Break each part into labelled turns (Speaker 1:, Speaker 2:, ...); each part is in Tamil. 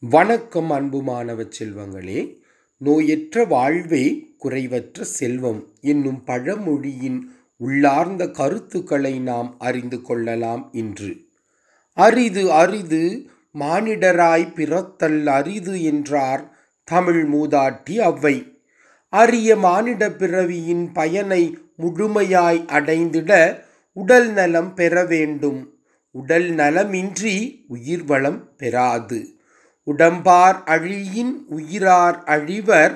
Speaker 1: வணக்கம் அன்பு மாணவ செல்வங்களே நோயற்ற வாழ்வே குறைவற்ற செல்வம் என்னும் பழமொழியின் உள்ளார்ந்த கருத்துக்களை நாம் அறிந்து கொள்ளலாம் இன்று. அரிது அரிது மானிடராய் பிறத்தல் அரிது என்றார் தமிழ் மூதாட்டி அவ்வை. அரிய மானிட பிறவியின் பயனை முழுமையாய் அடைந்திட உடல் நலம் பெற வேண்டும். உடல் நலமின்றி உயிர் வளம் பெறாது. உடம்பார் அழியின் உயிரார் அழிவர்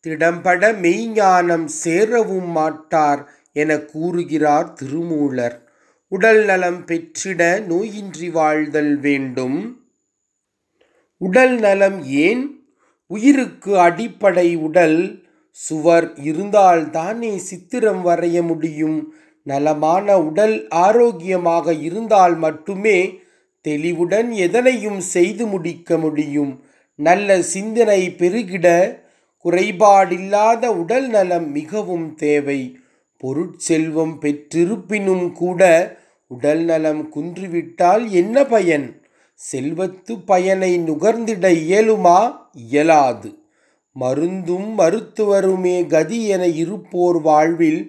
Speaker 1: திடம்பட மெய்ஞானம் சேரவும் மாட்டார் என கூறுகிறார் திருமூலர். உடல் நலம் பெற்றிட நோயின்றி வாழ்தல் வேண்டும். உடல் நலம் ஏன்? உயிருக்கு அடிப்படை உடல் சுவர் இருந்தால் தானே சித்திரம் வரைய முடியும். நலமான உடல் ஆரோக்கியமாக இருந்தால் மட்டுமே தெளிவுடன் எதனையும் செய்து முடிக்க முடியும். நல்ல சிந்தனை பெருகிட குறைபாடில்லாத உடல் நலம் மிகவும் தேவை. பொருட்செல்வம் பெற்றிருப்பினும் கூட உடல் நலம் குன்றுவிட்டால் என்ன பயன்? செல்வத்து பயனை நுகர்ந்திட இயலுமா? இயலாது. மருந்தும் மருத்துவருமே கதி என இருப்போர் வாழ்வில்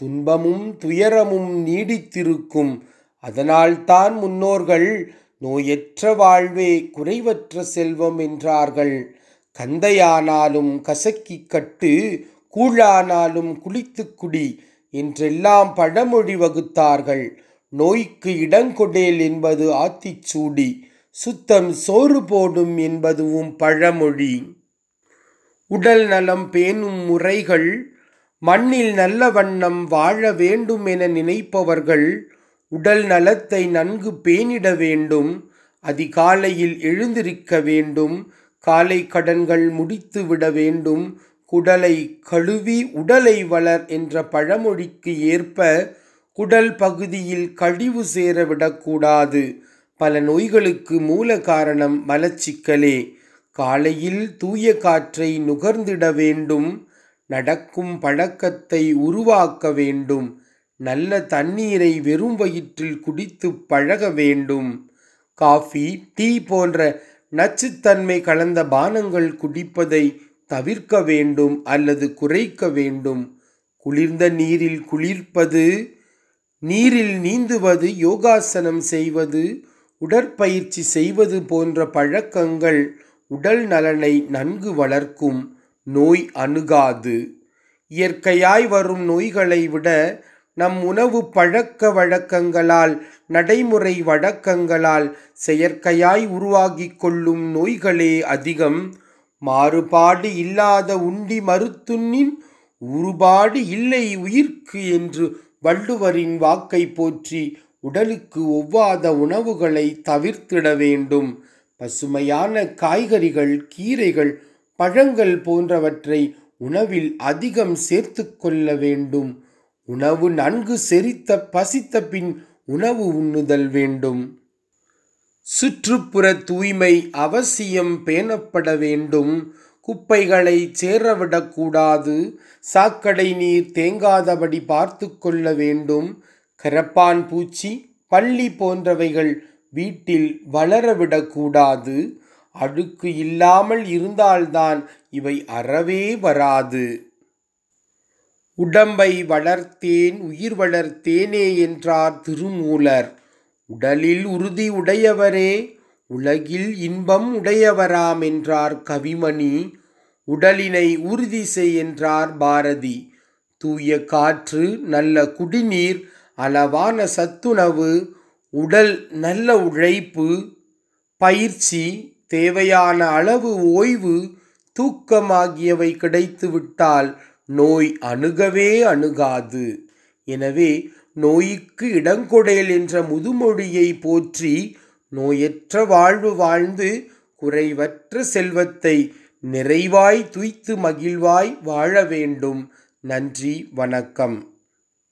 Speaker 1: துன்பமும் துயரமும் நீடித்திருக்கும். அதனால்தான் முன்னோர்கள் நோயற்ற வாழ்வே குறைவற்ற செல்வம் என்றார்கள். கந்தையானாலும் கசக்கி கட்டு கூழானாலும் குளித்து குடி என்றெல்லாம் பழமொழி வகுத்தார்கள். நோய்க்கு இடங்கொடேல் என்பது ஆத்திச்சூடி சுத்தம் சோறு போடும் என்பதுவும் பழமொழி. உடல் நலம் பேணும் முறைகள் மண்ணில் நல்ல வண்ணம் வாழ வேண்டும் என நினைப்பவர்கள் உடல் நலத்தை நன்கு பேணிட வேண்டும். அதிகாலையில் எழுந்திருக்க வேண்டும். காலை கடன்கள் முடித்து விட வேண்டும். குடலை கழுவி உடலை வளர் என்ற பழமொழிக்கு ஏற்ப குடல் பகுதியில் கழிவு சேர விடக்கூடாது. பல நோய்களுக்கு மூல காரணம் மலச்சிக்கலே. காலையில் தூய காற்றை நுகர்ந்திட வேண்டும். நடக்கும் பழக்கத்தை உருவாக்க வேண்டும். நல்ல தண்ணீரை வெறும் வயிற்றில் குடித்து பழக வேண்டும். காஃபி டீ போன்ற நச்சுத்தன்மை கலந்த பானங்கள் குடிப்பதை தவிர்க்க வேண்டும் அல்லது குறைக்க வேண்டும். குளிர்ந்த நீரில் குளிர்ப்பது நீரில் நீந்துவது யோகாசனம் செய்வது உடற்பயிற்சி செய்வது போன்ற பழக்கங்கள் உடல் நலனை நன்கு வளர்க்கும். நோய் அணுகாது. இயற்கையாய் வரும் நோய்களை விட நம் உணவு பழக்க வழக்கங்களால் நடைமுறை வழக்கங்களால் செயற்கையாய் உருவாகி கொள்ளும் நோய்களே அதிகம். மாறுபாடு இல்லாத உண்டி மறுத்துண்ணின் உருபாடு இல்லை உயிர்க்கு என்று வள்ளுவரின் வாக்கை போற்றி உடலுக்கு ஒவ்வாத உணவுகளை தவிர்த்திட வேண்டும். பசுமையான காய்கறிகள் கீரைகள் பழங்கள் போன்றவற்றை உணவில் அதிகம் சேர்த்து கொள்ள வேண்டும். உணவு நன்கு செரித்த பசித்த பின் உணவு உண்ணுதல் வேண்டும். சுற்றுப்புற தூய்மை அவசியம் பேணப்பட வேண்டும். குப்பைகளை சேரவிடக்கூடாது சாக்கடை நீர் தேங்காதபடி பார்த்து கொள்ள வேண்டும். கரப்பான் பூச்சி பள்ளி போன்றவைகள் வீட்டில் வளரவிடக்கூடாது அடுக்கு இல்லாமல் இருந்தால்தான் இவை அறவே வராது. உடம்பை வளர்த்தேன் உயிர் வளர்த்தேனே என்றார் திருமூலர். உடலில் உறுதி உடையவரே உலகில் இன்பம் உடையவராம் என்றார் கவிமணி. உடலினை உறுதி செய் என்றார் பாரதி. தூய காற்று நல்ல குடிநீர் அளவான சத்துணவு உடல் நல்ல உழைப்பு பயிற்சி தேவையான அளவு ஓய்வு தூக்கம் ஆகியவை கிடைத்துவிட்டால் நோய் அணுகவே அணுகாது. எனவே நோய்க்கு இடங்கொடேல் என்ற முதுமொழியை போற்றி நோயற்ற வாழ்வு வாழ்ந்து குறைவற்ற செல்வத்தை நிறைவாய் துய்த்து மகிழ்வாய் வாழ வேண்டும். நன்றி வணக்கம்.